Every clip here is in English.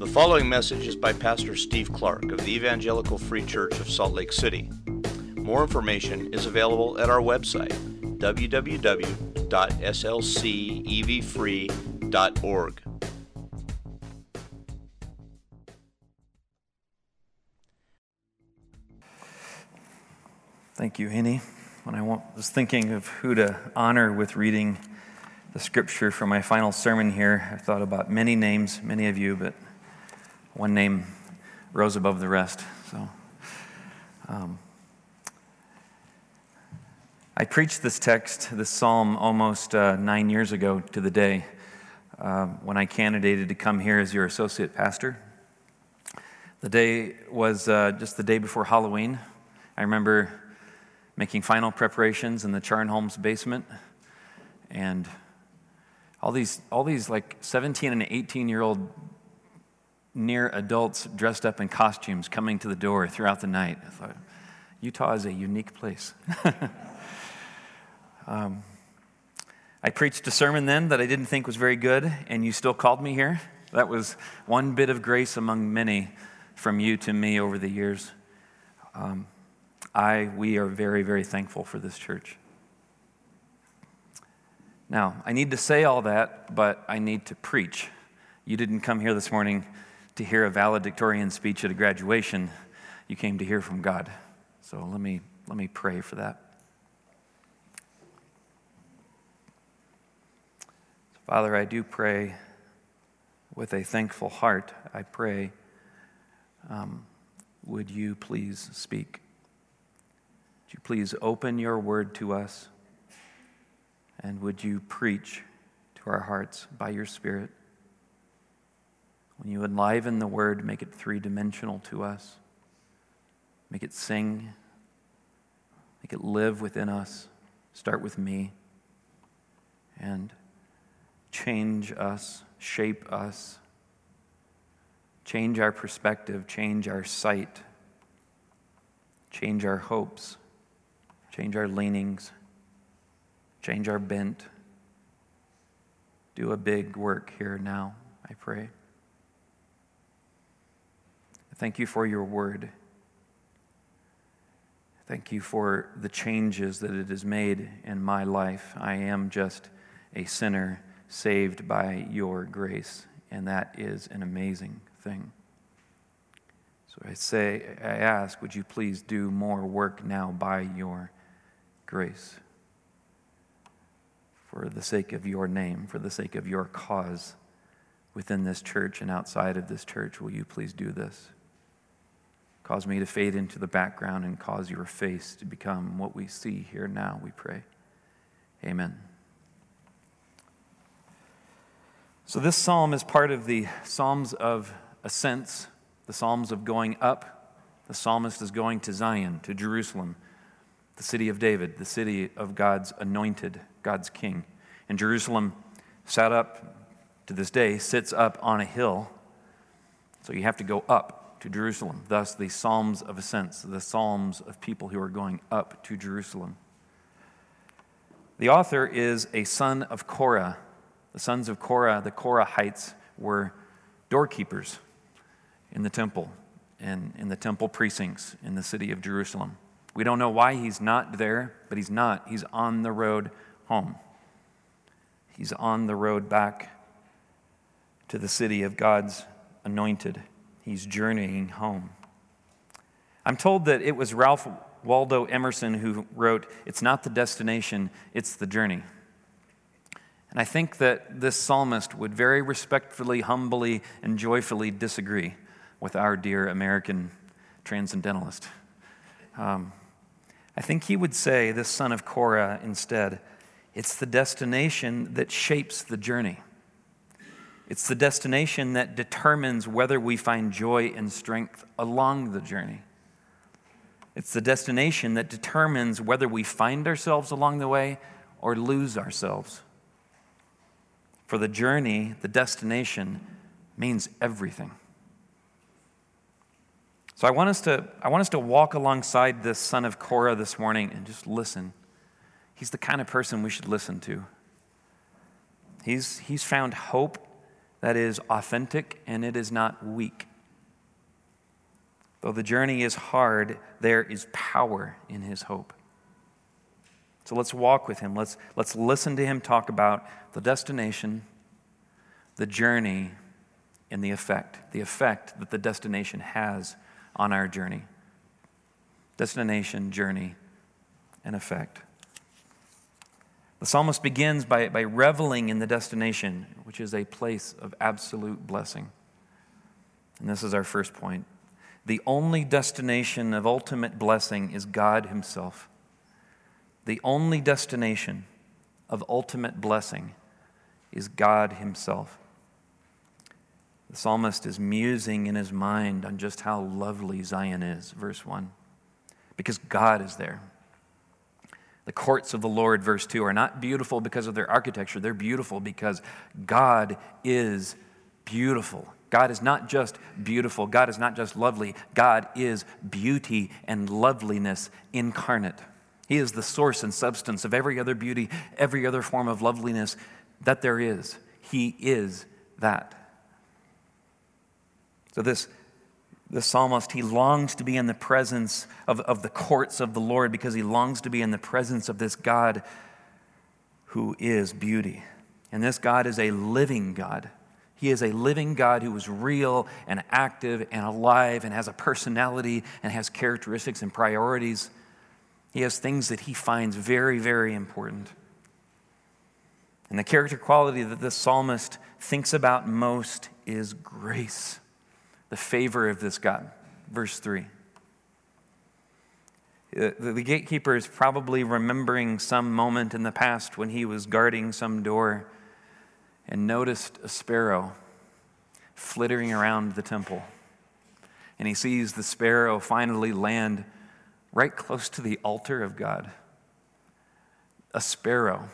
The following message is by Pastor Steve Clark of the Evangelical Free Church of Salt Lake City. More information is available at our website, www.slcevfree.org. Thank you, Henny. When I was thinking of who to honor with reading the scripture for my final sermon here, I thought about many names, many of you, but one name rose above the rest. So, um, I preached this text, this psalm, almost uh, nine years ago to the day uh, when I candidated to come here as your associate pastor. The day was uh, just the day before Halloween. I remember making final preparations in the Charnholm's basement, and all these, all these like 17 and 18 year old near adults dressed up in costumes coming to the door throughout the night. I thought, Utah is a unique place. um, I preached a sermon then that I didn't think was very good, and you still called me here. That was one bit of grace among many from you to me over the years. Um, I, we are very, very thankful for this church. Now, I need to say all that, but I need to preach. You didn't come here this morning to hear a valedictorian speech at a graduation, you came to hear from God. So let me, let me pray for that. Father, I do pray with a thankful heart. I pray, um, would you please speak? Would you please open your word to us? And would you preach to our hearts by your Spirit? When you enliven the word, make it three dimensional to us. Make it sing. Make it live within us. Start with me. And change us, shape us, change our perspective, change our sight, change our hopes, change our leanings, change our bent. Do a big work here now, I pray. Thank you for your word. Thank you for the changes that it has made in my life. I am just a sinner saved by your grace, and that is an amazing thing. So I say, I ask, would you please do more work now by your grace? For the sake of your name, for the sake of your cause within this church and outside of this church, will you please do this? Cause me to fade into the background and cause your face to become what we see here now, we pray. Amen. So, this psalm is part of the Psalms of Ascents, the Psalms of going up. The psalmist is going to Zion, to Jerusalem, the city of David, the city of God's anointed, God's king. And Jerusalem sat up to this day, sits up on a hill. So you have to go up to Jerusalem. Thus, the Psalms of Ascents, the Psalms of people who are going up to Jerusalem. The author is a son of Korah. The sons of Korah, the Korahites, were doorkeepers in the temple and in the temple precincts in the city of Jerusalem. We don't know why he's not there, but he's not. He's on the road home. He's on the road back to the city of God's anointed. He's journeying home. I'm told that it was Ralph Waldo Emerson who wrote, It's not the destination, it's the journey. And I think that this psalmist would very respectfully, humbly, and joyfully disagree with our dear American transcendentalist. Um, I think he would say, this son of Korah, instead, it's the destination that shapes the journey. It's the destination that determines whether we find joy and strength along the journey. It's the destination that determines whether we find ourselves along the way or lose ourselves. For the journey, the destination, means everything. So I want us to, I want us to walk alongside this son of Korah this morning and just listen. He's the kind of person we should listen to. He's, he's found hope that is authentic and it is not weak. Though the journey is hard, there is power in his hope. So let's walk with him. Let's, let's listen to him talk about the destination, the journey, and the effect. The effect that the destination has on our journey. Destination, journey, and effect. The psalmist begins by, by reveling in the destination, which is a place of absolute blessing. And this is our first point. The only destination of ultimate blessing is God Himself. The only destination of ultimate blessing is God Himself. The psalmist is musing in his mind on just how lovely Zion is, verse 1, because God is there. The courts of the Lord, verse 2, are not beautiful because of their architecture. They're beautiful because God is beautiful. God is not just beautiful. God is not just lovely. God is beauty and loveliness incarnate. He is the source and substance of every other beauty, every other form of loveliness that there is. He is that. So, this, the psalmist, he longs to be in the presence of, of the courts of the Lord because he longs to be in the presence of this God who is beauty. And this God is a living God. He is a living God who is real and active and alive and has a personality and has characteristics and priorities. He has things that he finds very, very important. And the character quality that this psalmist thinks about most is grace the favor of this God. Verse 3. Uh, the gatekeeper is probably remembering some moment in the past when he was guarding some door and noticed a sparrow flittering around the temple. And he sees the sparrow finally land right close to the altar of God. A sparrow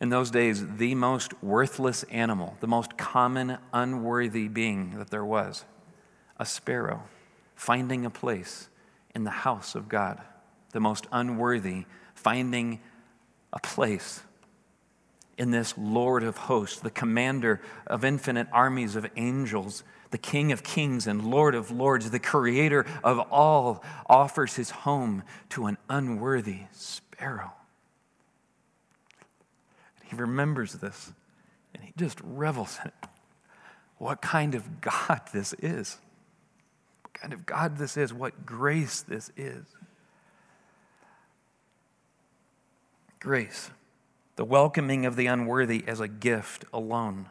in those days, the most worthless animal, the most common, unworthy being that there was a sparrow finding a place in the house of God, the most unworthy finding a place in this Lord of hosts, the commander of infinite armies of angels, the King of kings and Lord of lords, the creator of all, offers his home to an unworthy sparrow. He remembers this and he just revels in it. What kind of God this is. What kind of God this is. What grace this is. Grace, the welcoming of the unworthy as a gift alone.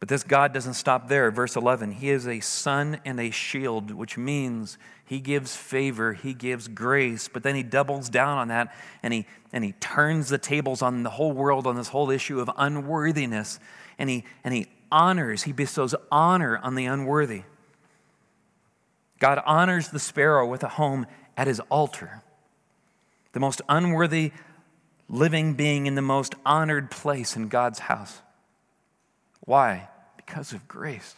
But this God doesn't stop there. Verse 11, He is a sun and a shield, which means He gives favor, He gives grace, but then He doubles down on that and He, and he turns the tables on the whole world on this whole issue of unworthiness and He, and he honors, He bestows honor on the unworthy. God honors the sparrow with a home at His altar. The most unworthy living being in the most honored place in God's house. Why? Because of grace,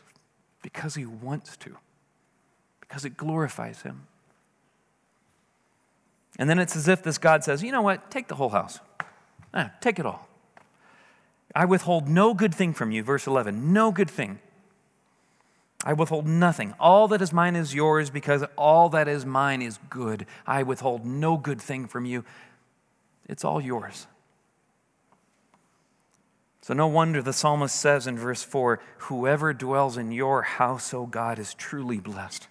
because He wants to, because it glorifies Him. And then it's as if this God says, you know what? Take the whole house. Ah, take it all. I withhold no good thing from you. Verse 11 no good thing. I withhold nothing. All that is mine is yours because all that is mine is good. I withhold no good thing from you. It's all yours. So, no wonder the psalmist says in verse 4 Whoever dwells in your house, O God, is truly blessed.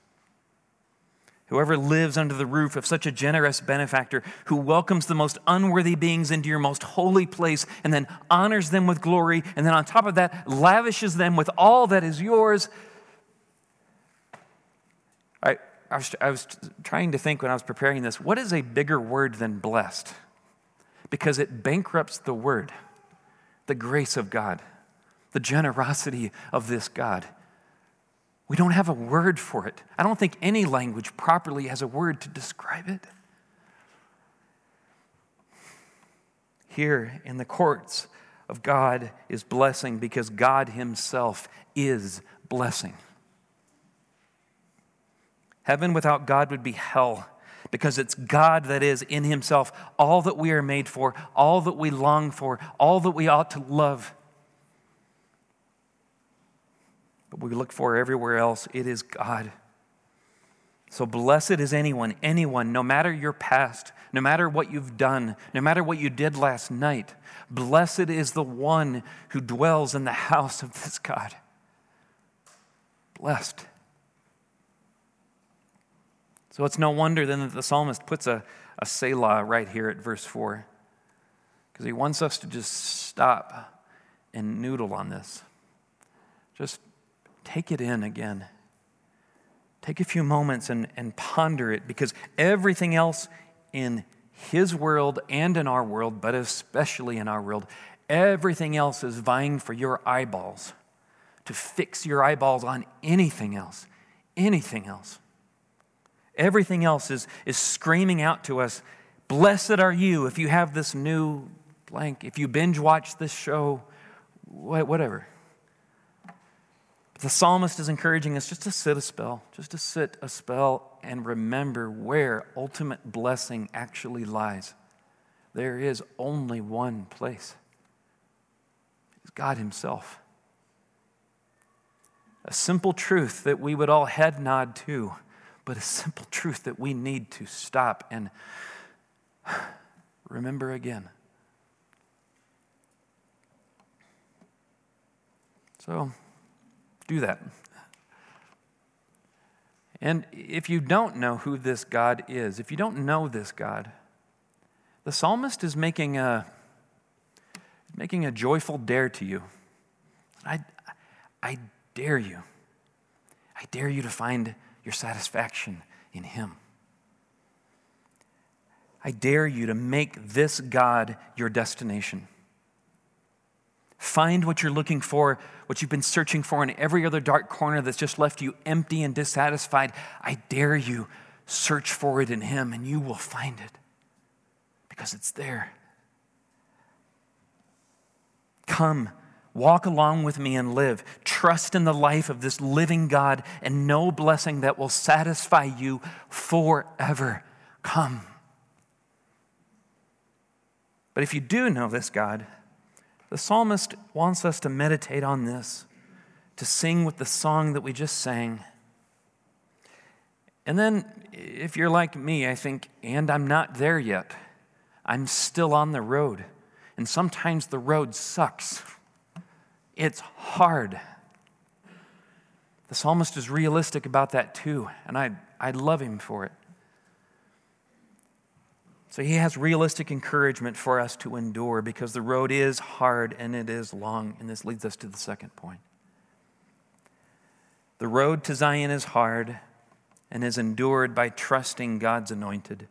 Whoever lives under the roof of such a generous benefactor who welcomes the most unworthy beings into your most holy place and then honors them with glory, and then on top of that, lavishes them with all that is yours. I, I, was, I was trying to think when I was preparing this what is a bigger word than blessed? Because it bankrupts the word the grace of God, the generosity of this God. We don't have a word for it. I don't think any language properly has a word to describe it. Here in the courts of God is blessing because God Himself is blessing. Heaven without God would be hell because it's God that is in Himself all that we are made for, all that we long for, all that we ought to love. but we look for everywhere else, it is God. So blessed is anyone, anyone, no matter your past, no matter what you've done, no matter what you did last night, blessed is the one who dwells in the house of this God. Blessed. So it's no wonder then that the psalmist puts a, a Selah right here at verse 4, because he wants us to just stop and noodle on this. Just take it in again. Take a few moments and, and ponder it, because everything else in his world and in our world, but especially in our world, everything else is vying for your eyeballs, to fix your eyeballs on anything else, anything else. Everything else is, is screaming out to us Blessed are you if you have this new blank, if you binge watch this show, whatever. The psalmist is encouraging us just to sit a spell, just to sit a spell and remember where ultimate blessing actually lies. There is only one place it's God Himself. A simple truth that we would all head nod to but a simple truth that we need to stop and remember again. So, do that. And if you don't know who this God is, if you don't know this God, the psalmist is making a, making a joyful dare to you. I, I dare you. I dare you to find your satisfaction in Him. I dare you to make this God your destination. Find what you're looking for, what you've been searching for in every other dark corner that's just left you empty and dissatisfied. I dare you, search for it in Him, and you will find it because it's there. Come Walk along with me and live. Trust in the life of this living God and no blessing that will satisfy you forever. Come. But if you do know this God, the psalmist wants us to meditate on this, to sing with the song that we just sang. And then, if you're like me, I think, and I'm not there yet. I'm still on the road. And sometimes the road sucks. It's hard. The psalmist is realistic about that too, and I, I love him for it. So he has realistic encouragement for us to endure because the road is hard and it is long. And this leads us to the second point. The road to Zion is hard and is endured by trusting God's anointed.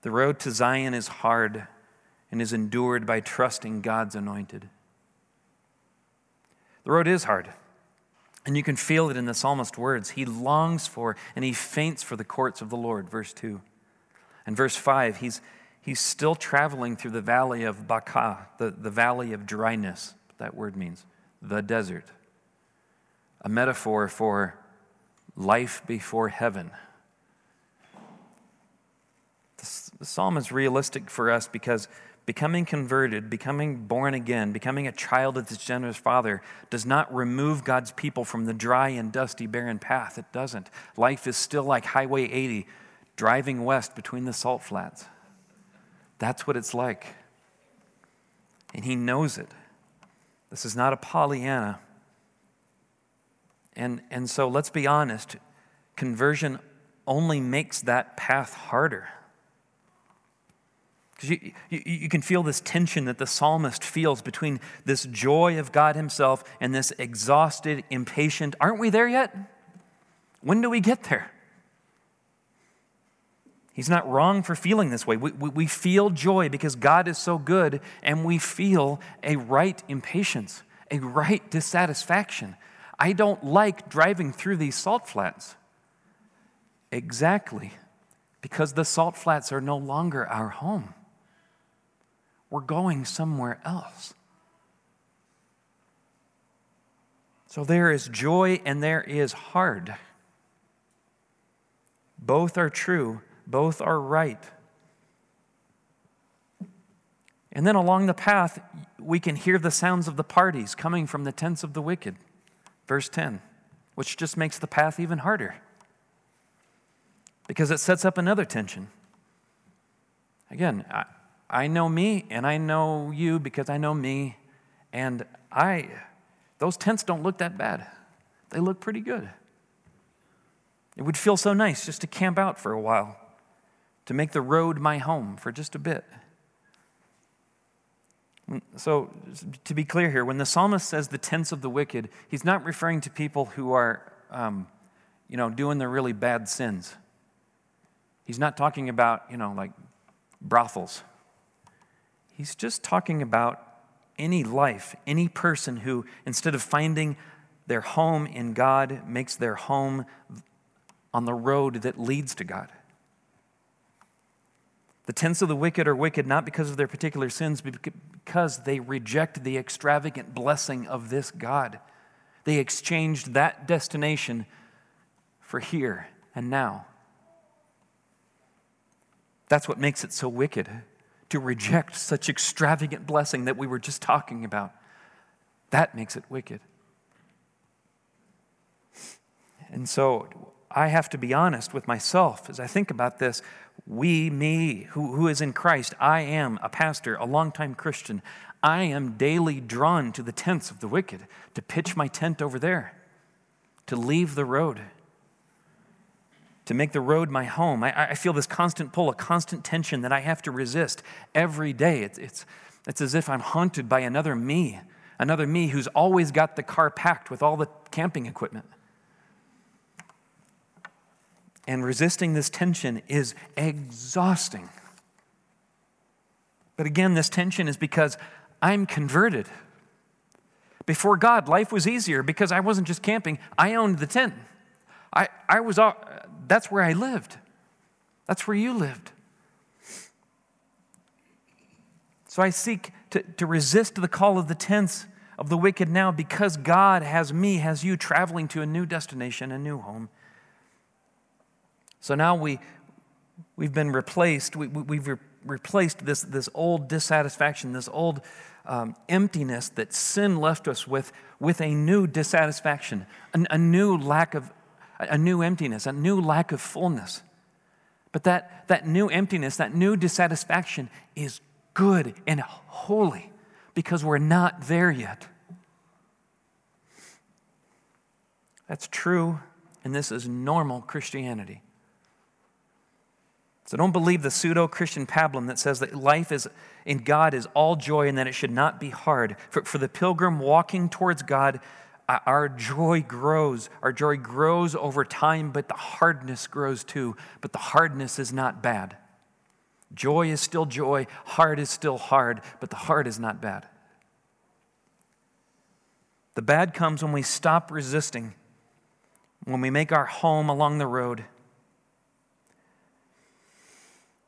The road to Zion is hard and is endured by trusting God's anointed. The road is hard. And you can feel it in the psalmist's words. He longs for and he faints for the courts of the Lord, verse 2. And verse 5, he's, he's still traveling through the valley of Baca, the, the valley of dryness, that word means, the desert. A metaphor for life before heaven. The, the psalm is realistic for us because Becoming converted, becoming born again, becoming a child of this generous Father does not remove God's people from the dry and dusty, barren path. It doesn't. Life is still like Highway 80, driving west between the salt flats. That's what it's like. And He knows it. This is not a Pollyanna. And, and so let's be honest conversion only makes that path harder. Because you, you, you, can feel this tension that the psalmist feels between this joy of God Himself and this exhausted, impatient, aren't we there yet? When do we get there? He's not wrong for feeling this way. We, we, we feel joy because God is so good, and we feel a right impatience, a right dissatisfaction. I don't like driving through these salt flats. Exactly, because the salt flats are no longer our home. We're going somewhere else. So there is joy and there is hard. Both are true, both are right. And then along the path, we can hear the sounds of the parties coming from the tents of the wicked. verse 10, which just makes the path even harder because it sets up another tension. Again, I, know me and I know you because I know me, and I, those tents don't look that bad. They look pretty good. It would feel so nice just to camp out for a while, to make the road my home for just a bit. So, to be clear here, when the psalmist says the tents of the wicked, he's not referring to people who are, um, you know, doing the really bad sins. He's not talking about, you know, like brothels. He's just talking about any life, any person who, instead of finding their home in God, makes their home on the road that leads to God. The tents of the wicked are wicked not because of their particular sins, but because they reject the extravagant blessing of this God. They exchanged that destination for here and now. That's what makes it so wicked to reject such extravagant blessing that we were just talking about. That makes it wicked. And so I have to be honest with myself as I think about this. We, me, who, who is in Christ, I am a pastor, a longtime Christian. I am daily drawn to the tents of the wicked, to pitch my tent over there, to leave the road, to make the road my home. I, I feel this constant pull, a constant tension that I have to resist every day. It's, it's, it's as if I'm haunted by another me, another me who's always got the car packed with all the camping equipment. And resisting this tension is exhausting. But again, this tension is because I'm converted. Before God, life was easier because I wasn't just camping, I owned the tent. I, I was, that's where I lived. That's where you lived. So I seek to, to resist the call of the tents of the wicked now because God has me, has you traveling to a new destination, a new home. So now we, we've been replaced, we, we've re- replaced this, this old dissatisfaction, this old um, emptiness that sin left us with, with a new dissatisfaction, a, a new lack of, a new emptiness, a new lack of fullness. But that, that new emptiness, that new dissatisfaction is good and holy because we're not there yet. That's true, and this is normal Christianity. So don't believe the pseudo Christian pablum that says that life is in God is all joy and that it should not be hard. For, for the pilgrim walking towards God, Uh, our joy grows. Our joy grows over time, but the hardness grows too. But the hardness is not bad. Joy is still joy, hard is still hard, but the hard is not bad. The bad comes when we stop resisting, when we make our home along the road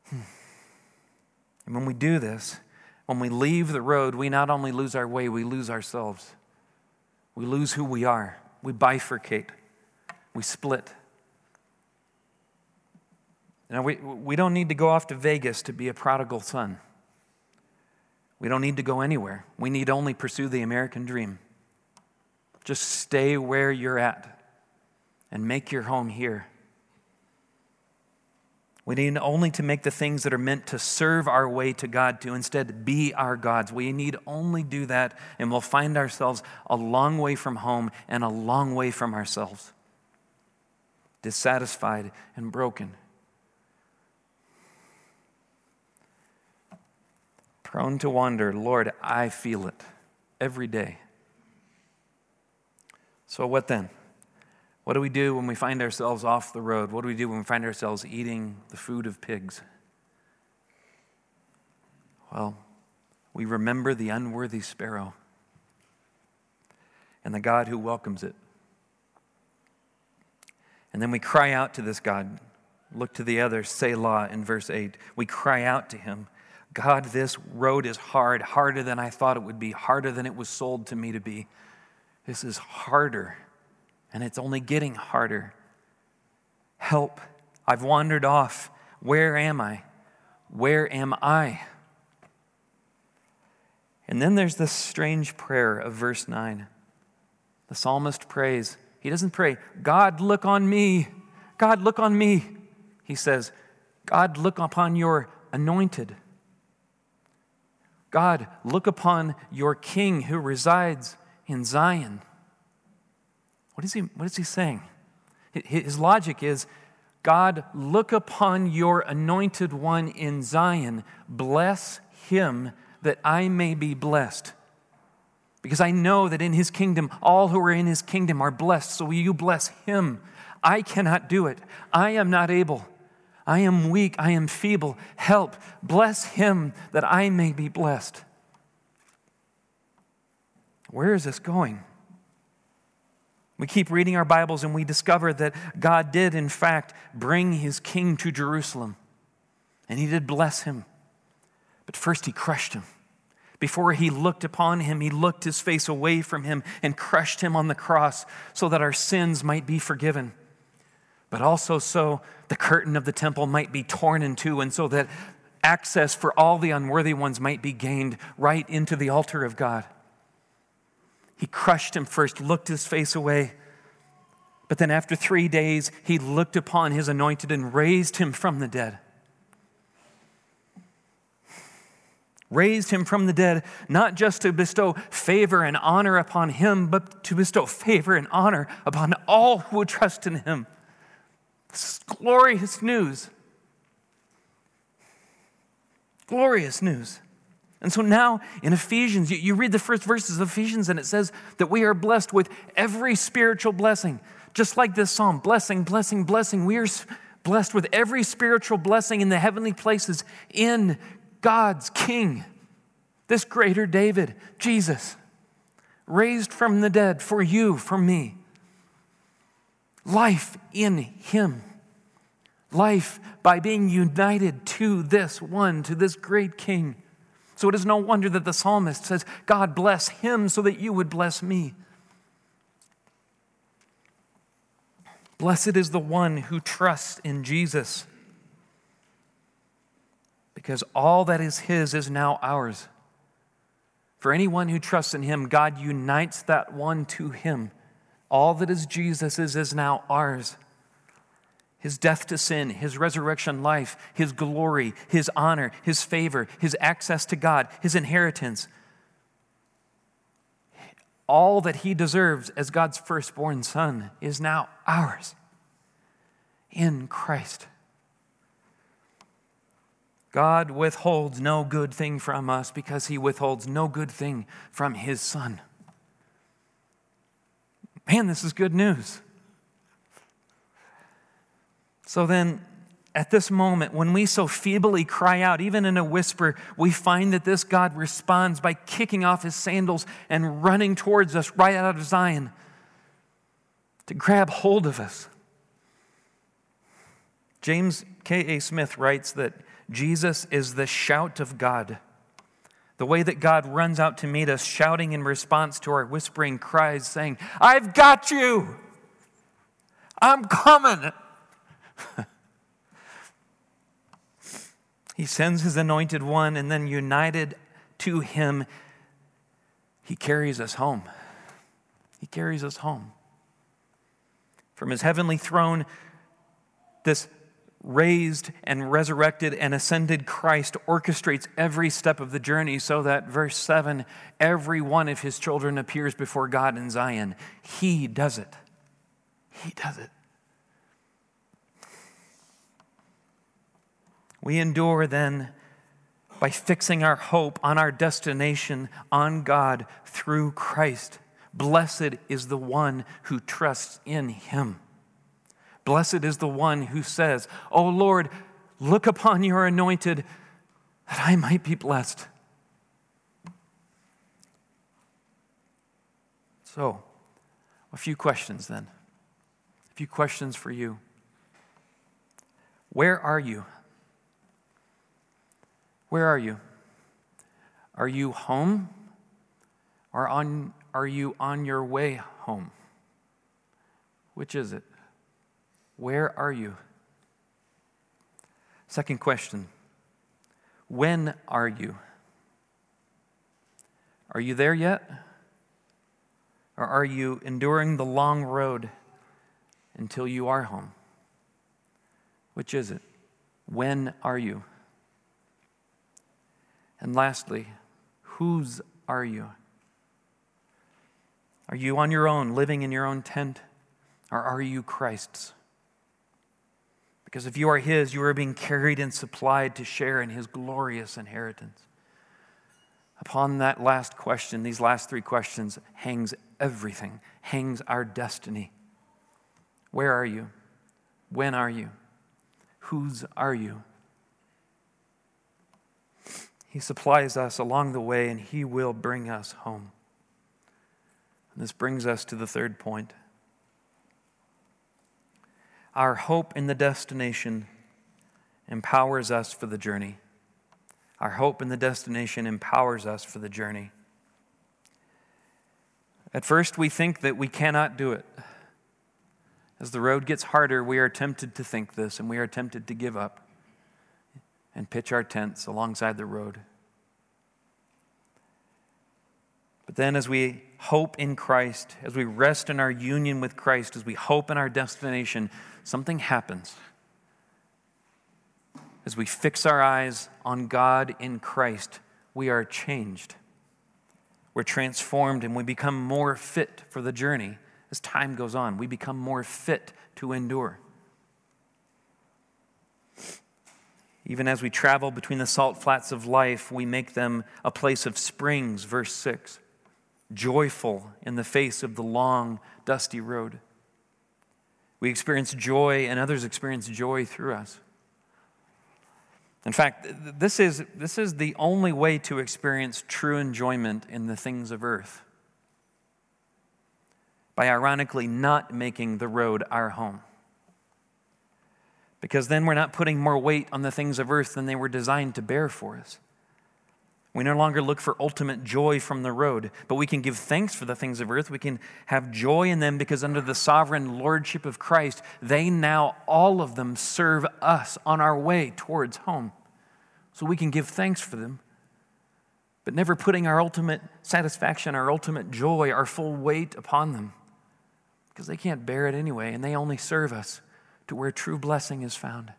hmm. And when we do this, when we leave the road, we not only lose our way, we lose ourselves. We lose who we are. We bifurcate. We split. Now, we, we don't need to go off to Vegas to be a prodigal son. We don't need to go anywhere. We need only pursue the American dream. Just stay where you're at and make your home here. We need only to make the things that are meant to serve our way to God to instead be our gods. We need only do that, and we'll find ourselves a long way from home and a long way from ourselves, dissatisfied and broken. Prone to wander, Lord, I feel it every day. So, what then? What do we do when we find ourselves off the road? What do we do when we find ourselves eating the food of pigs? Well, we remember the unworthy sparrow and the God who welcomes it. And then we cry out to this God. Look to the other, Selah, in verse 8. We cry out to him God, this road is hard, harder than I thought it would be, harder than it was sold to me to be. This is harder and it's only getting harder. Help. I've wandered off. Where am I? Where am I? And then there's this strange prayer of verse 9. The psalmist prays. He doesn't pray, God, look on me. God, look on me. He says, God, look upon your anointed. God, look upon your king who resides in Zion. What is he, what is he saying? His logic is God, look upon your anointed one in Zion. Bless him that I may be blessed. Because I know that in his kingdom, all who are in his kingdom are blessed. So will you bless him? I cannot do it. I am not able. I am weak. I am feeble. Help. Bless him that I may be blessed. Where is this going? We keep reading our Bibles and we discover that God did, in fact, bring his king to Jerusalem. And he did bless him. But first, he crushed him. Before he looked upon him, he looked his face away from him and crushed him on the cross so that our sins might be forgiven. But also so the curtain of the temple might be torn in two, and so that access for all the unworthy ones might be gained right into the altar of God. He crushed him first, looked his face away. But then after three days, he looked upon his anointed and raised him from the dead. Raised him from the dead, not just to bestow favor and honor upon him, but to bestow favor and honor upon all who would trust in him. This is glorious news. Glorious news. And so now in Ephesians, you, you, read the first verses of Ephesians, and it says that we are blessed with every spiritual blessing. Just like this psalm blessing, blessing, blessing. We are blessed with every spiritual blessing in the heavenly places in God's King, this greater David, Jesus, raised from the dead for you, for me. Life in Him. Life by being united to this one, to this great King. So it is no wonder that the psalmist says, God bless him so that you would bless me. Blessed is the one who trusts in Jesus, because all that is his is now ours. For anyone who trusts in him, God unites that one to him. All that is Jesus' is now ours his death to sin, his resurrection life, his glory, his honor, his favor, his access to God, his inheritance. All that he deserves as God's firstborn son is now ours in Christ. God withholds no good thing from us because he withholds no good thing from his son. Man, this is good news. So then, at this moment, when we so feebly cry out, even in a whisper, we find that this God responds by kicking off his sandals and running towards us right out of Zion to grab hold of us. James K.A. Smith writes that Jesus is the shout of God. The way that God runs out to meet us, shouting in response to our whispering cries, saying, I've got you! I'm coming! he sends his anointed one, and then united to him, he carries us home. He carries us home. From his heavenly throne, this raised and resurrected and ascended Christ orchestrates every step of the journey so that, verse 7, every one of his children appears before God in Zion. He does it. He does it. We endure then by fixing our hope on our destination, on God through Christ. Blessed is the one who trusts in him. Blessed is the one who says, Oh Lord, look upon your anointed that I might be blessed. So, a few questions then. A few questions for you. Where are you? Where are you? Are you home? Or on, are you on your way home? Which is it? Where are you? Second question When are you? Are you there yet? Or Or are you enduring the long road until you are home? Which is it? When are you? And lastly, whose are you? Are you on your own, living in your own tent, or are you Christ's? Because if you are His, you are being carried and supplied to share in His glorious inheritance. Upon that last question, these last three questions, hangs everything, hangs our destiny. Where are you? When are you? Whose are you? He supplies us along the way, and He will bring us home. And this brings us to the third point. Our hope in the destination empowers us for the journey. Our hope in the destination empowers us for the journey. At first, we think that we cannot do it. As the road gets harder, we are tempted to think this and we are tempted to give up and pitch our tents alongside the road. But then, as we hope in Christ, as we rest in our union with Christ, as we hope in our destination, something happens. As we fix our eyes on God in Christ, we are changed. We're transformed and we become more fit for the journey. As time goes on, we become more fit to endure. Even as we travel between the salt flats of life, we make them a place of springs, verse 6. Joyful in the face of the long, dusty road. We experience joy, and others experience joy through us. In fact, this is, this is the only way to experience true enjoyment in the things of earth. By ironically not making the road our home. Because then we're not putting more weight on the things of earth than they were designed to bear for us. We no longer look for ultimate joy from the road, but we can give thanks for the things of earth. We can have joy in them because, under the sovereign lordship of Christ, they now, all of them, serve us on our way towards home. So we can give thanks for them, but never putting our ultimate satisfaction, our ultimate joy, our full weight upon them because they can't bear it anyway, and they only serve us to where true blessing is found.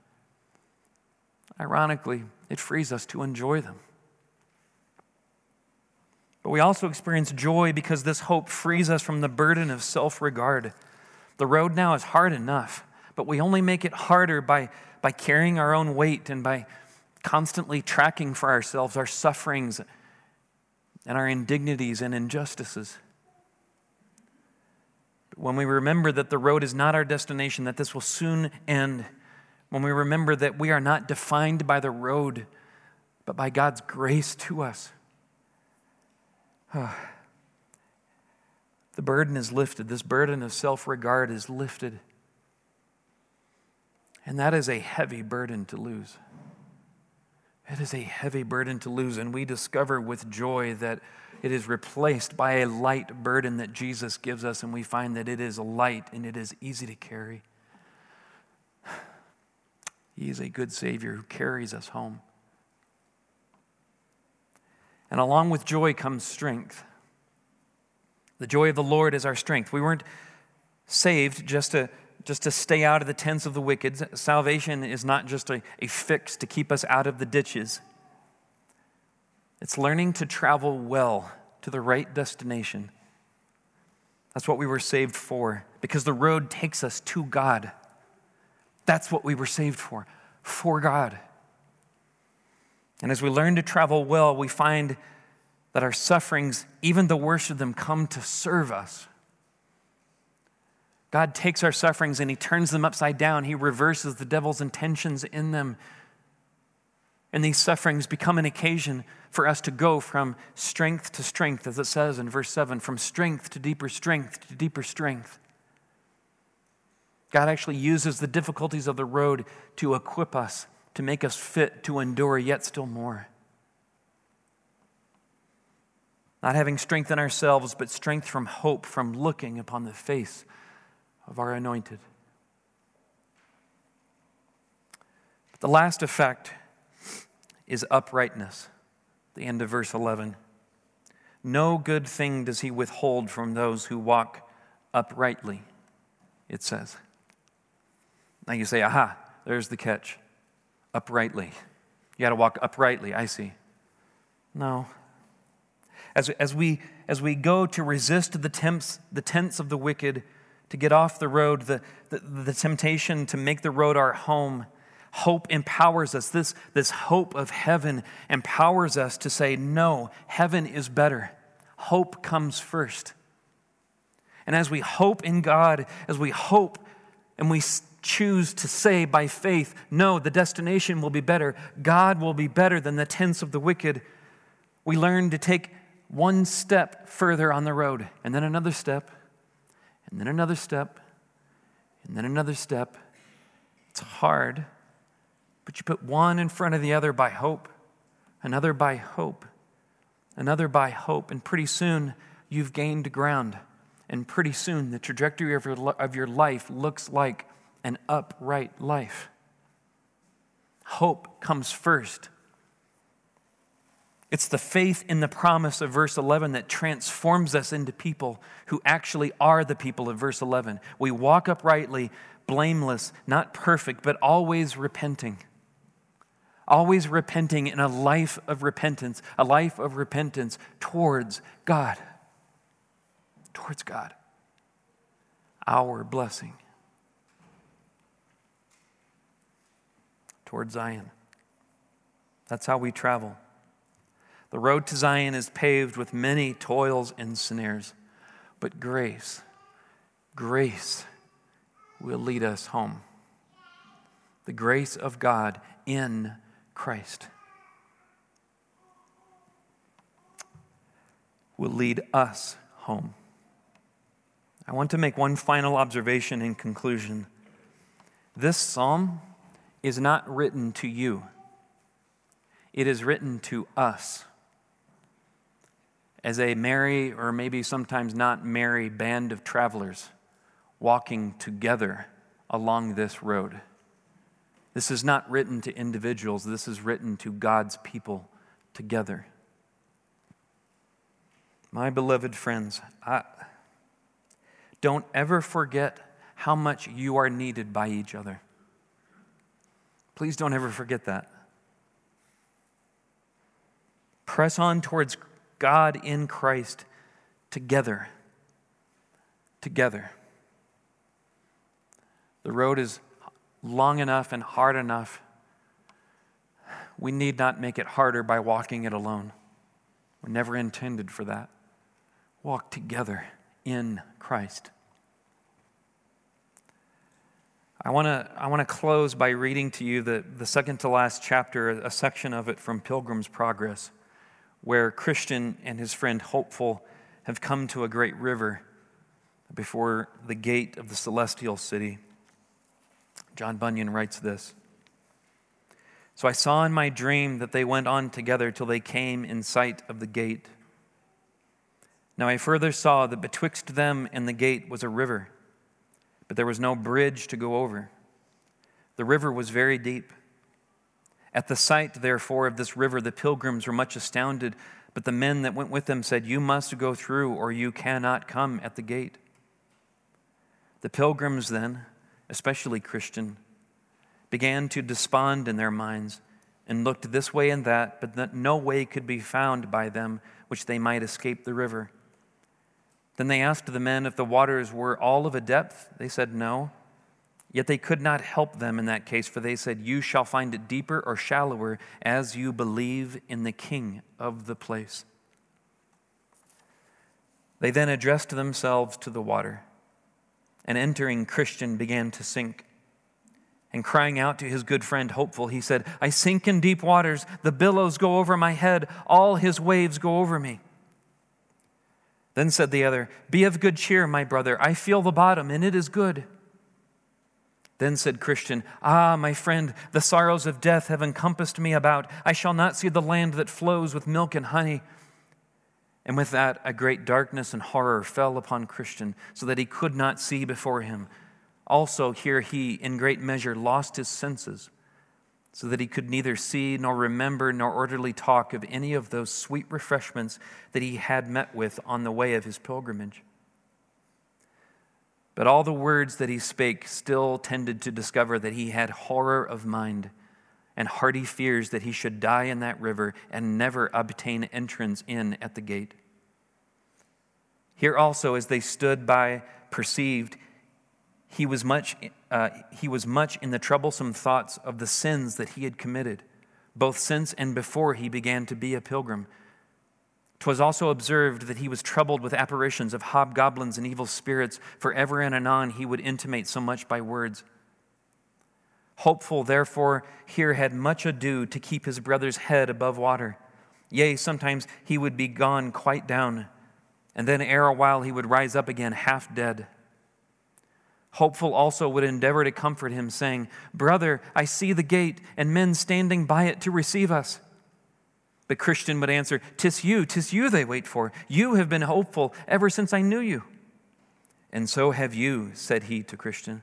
Ironically, it frees us to enjoy them. But we also experience joy because this hope frees us from the burden of self regard. The road now is hard enough, but we only make it harder by, by carrying our own weight and by constantly tracking for ourselves our sufferings and our indignities and injustices. When we remember that the road is not our destination, that this will soon end, when we remember that we are not defined by the road, but by God's grace to us, the burden is lifted. This burden of self regard is lifted. And that is a heavy burden to lose. It is a heavy burden to lose, and we discover with joy that it is replaced by a light burden that Jesus gives us, and we find that it is light and it is easy to carry. He is a good Savior who carries us home. And along with joy comes strength. The joy of the Lord is our strength. We weren't saved just to, just to stay out of the tents of the wicked. Salvation is not just a, a fix to keep us out of the ditches, it's learning to travel well to the right destination. That's what we were saved for, because the road takes us to God. That's what we were saved for, for God. And as we learn to travel well, we find that our sufferings, even the worst of them, come to serve us. God takes our sufferings and He turns them upside down. He reverses the devil's intentions in them. And these sufferings become an occasion for us to go from strength to strength, as it says in verse 7 from strength to deeper strength to deeper strength. God actually uses the difficulties of the road to equip us to make us fit to endure yet still more. Not having strength in ourselves, but strength from hope, from looking upon the face of our anointed. But the last effect is uprightness. The end of verse 11. No good thing does he withhold from those who walk uprightly, it says. Now you say, aha, there's the catch. Uprightly. You got to walk uprightly, I see. No. As, as, we, as we go to resist the, temps, the tents of the wicked, to get off the road, the, the, the temptation to make the road our home, hope empowers us. This, this hope of heaven empowers us to say, no, heaven is better. Hope comes first. And as we hope in God, as we hope and we choose to say by faith, no, the destination will be better, God will be better than the tents of the wicked, we learn to take one step further on the road, and then another step, and then another step, and then another step. It's hard, but you put one in front of the other by hope, another by hope, another by hope, and pretty soon you've gained ground. And pretty soon the trajectory of your, of your life looks like an upright life. Hope comes first. It's the faith in the promise of verse 11 that transforms us into people who actually are the people of verse 11. We walk uprightly, blameless, not perfect, but always repenting. Always repenting in a life of repentance, a life of repentance towards God. Towards God. Our blessing. Towards Zion. That's how we travel. The road to Zion is paved with many toils and snares, but grace, grace will lead us home. The grace of God in Christ will lead us home. I want to make one final observation in conclusion. This psalm is not written to you, it is written to us. As a merry, or maybe sometimes not merry, band of travelers walking together along this road. This is not written to individuals, this is written to God's people together. My beloved friends, I, don't ever forget how much you are needed by each other. Please don't ever forget that. Press on towards God in Christ together. Together. The road is long enough and hard enough. We need not make it harder by walking it alone. We're never intended for that. Walk together in Christ. I want to I wanna close by reading to you the, the second to last chapter, a section of it from Pilgrim's Progress, where Christian and his friend Hopeful have come to a great river before the gate of the celestial city. John Bunyan writes this So I saw in my dream that they went on together till they came in sight of the gate. Now I further saw that betwixt them and the gate was a river but there was no bridge to go over. The river was very deep. At the sight, therefore, of this river, the pilgrims were much astounded, but the men that went with them said, You must go through, or you cannot come at the gate. The pilgrims then, especially Christian, began to despond in their minds and looked this way and that, but that no way could be found by them which they might escape the river. Then they asked the men if the waters were all of a depth. They said no. Yet they could not help them in that case, for they said, You shall find it deeper or shallower as you believe in the king of the place. They then addressed themselves to the water, and entering Christian began to sink. And crying out to his good friend Hopeful, he said, I sink in deep waters, the billows go over my head, all his waves go over me. Then said the other, Be of good cheer, my brother. I feel the bottom, and it is good. Then said Christian, Ah, my friend, the sorrows of death have encompassed me about. I shall not see the land that flows with milk and honey. And with that, a great darkness and horror fell upon Christian, so that he could not see before him. Also, here he, in great measure, lost his senses. so that he could neither see nor remember nor orderly talk of any of those sweet refreshments that he had met with on the way of his pilgrimage. But all the words that he spake still tended to discover that he had horror of mind and hearty fears that he should die in that river and never obtain entrance in at the gate. Here also, as they stood by, perceived, he was much, uh, he was much in the troublesome thoughts of the sins that he had committed, both since and before he began to be a pilgrim. 'Twas also observed that he was troubled with apparitions of hobgoblins and evil spirits, for ever and anon he would intimate so much by words. Hopeful, therefore, here had much ado to keep his brother's head above water. Yea, sometimes he would be gone quite down, and then ere a while he would rise up again half dead. Hopeful also would endeavor to comfort him, saying, Brother, I see the gate, and men standing by it to receive us. But Christian would answer, Tis you, tis you they wait for. You have been hopeful ever since I knew you. And so have you, said he to Christian.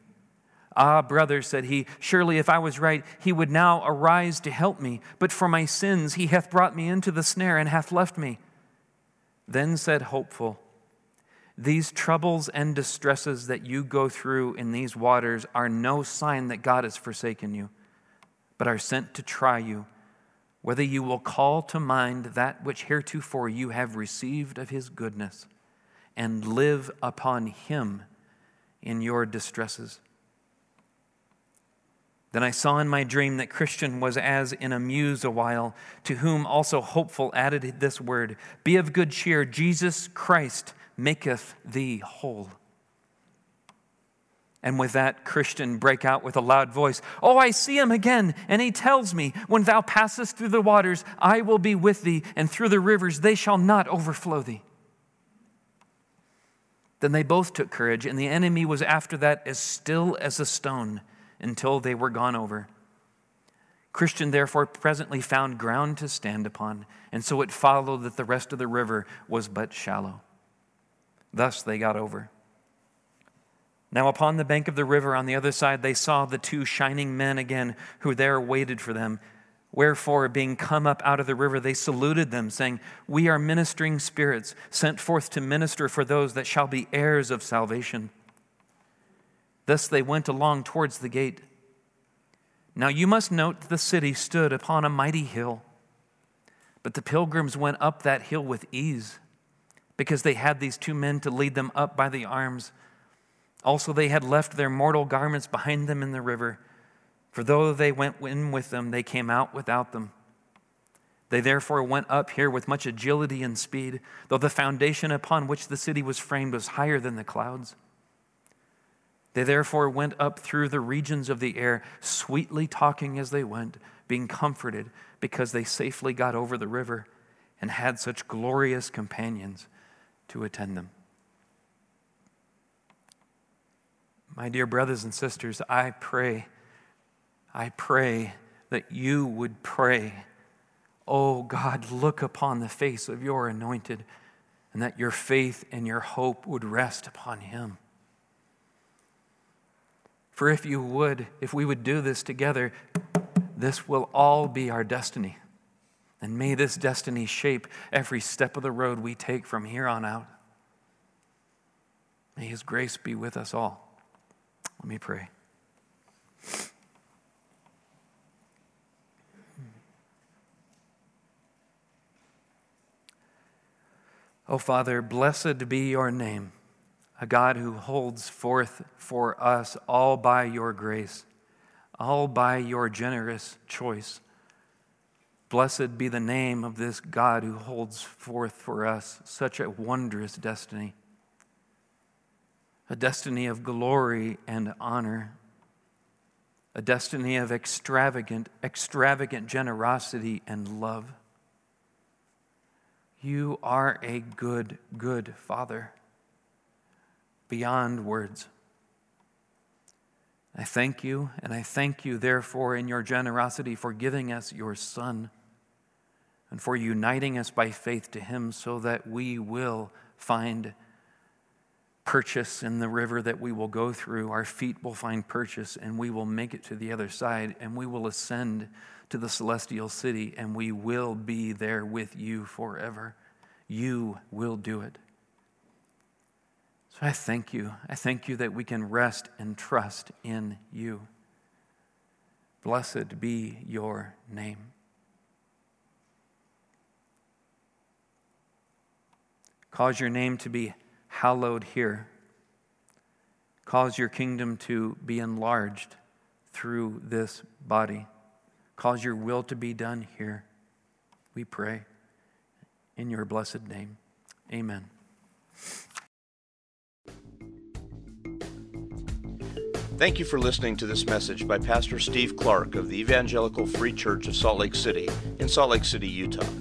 Ah, brother, said he, surely if I was right, he would now arise to help me. But for my sins he hath brought me into the snare and hath left me. Then said Hopeful, these troubles and distresses that you go through in these waters are no sign that God has forsaken you, but are sent to try you, whether you will call to mind that which heretofore you have received of his goodness, and live upon him in your distresses. Then I saw in my dream that Christian was as in a muse a while, to whom also hopeful added this word Be of good cheer, Jesus Christ maketh thee whole. And with that, Christian break out with a loud voice, Oh, I see him again. And he tells me, When thou passest through the waters, I will be with thee, and through the rivers, they shall not overflow thee. Then they both took courage, and the enemy was after that as still as a stone until they were gone over. Christian therefore presently found ground to stand upon, and so it followed that the rest of the river was but shallow. Thus they got over. Now, upon the bank of the river on the other side, they saw the two shining men again who there waited for them. Wherefore, being come up out of the river, they saluted them, saying, We are ministering spirits, sent forth to minister for those that shall be heirs of salvation. Thus they went along towards the gate. Now you must note the city stood upon a mighty hill, but the pilgrims went up that hill with ease because they had these two men to lead them up by the arms. Also, they had left their mortal garments behind them in the river, for though they went in with them, they came out without them. They therefore went up here with much agility and speed, though the foundation upon which the city was framed was higher than the clouds. They therefore went up through the regions of the air, sweetly talking as they went, being comforted because they safely got over the river and had such glorious companions to attend them. My dear brothers and sisters, I pray, I pray that you would pray, Oh God, look upon the face of your anointed, and that your faith and your hope would rest upon him. For if you would, if we would do this together, this will all be our destiny. And may this destiny shape every step of the road we take from here on out. May His grace be with us all. Let me pray. Oh, Father, blessed be your name, a God who holds forth for us all by your grace, all by your generous choice. Blessed be the name of this God who holds forth for us such a wondrous destiny, a destiny of glory and honor, a destiny of extravagant, extravagant generosity and love. You are a good, good Father beyond words. I thank you, and I thank you, therefore, in your generosity for giving us your Son and for uniting us by faith to Him so that we will find purchase in the river that we will go through. Our feet will find purchase, and we will make it to the other side, and we will ascend to the celestial city, and we will be there with you forever. You will do it. So I thank you. I thank you that we can rest and trust in you. Blessed be your name. Cause your name to be hallowed here. Cause your kingdom to be enlarged through this body. Cause your will to be done here. We pray in your blessed name. Amen. Thank you for listening to this message by Pastor Steve Clark of the Evangelical Free Church of Salt Lake City in Salt Lake City, Utah.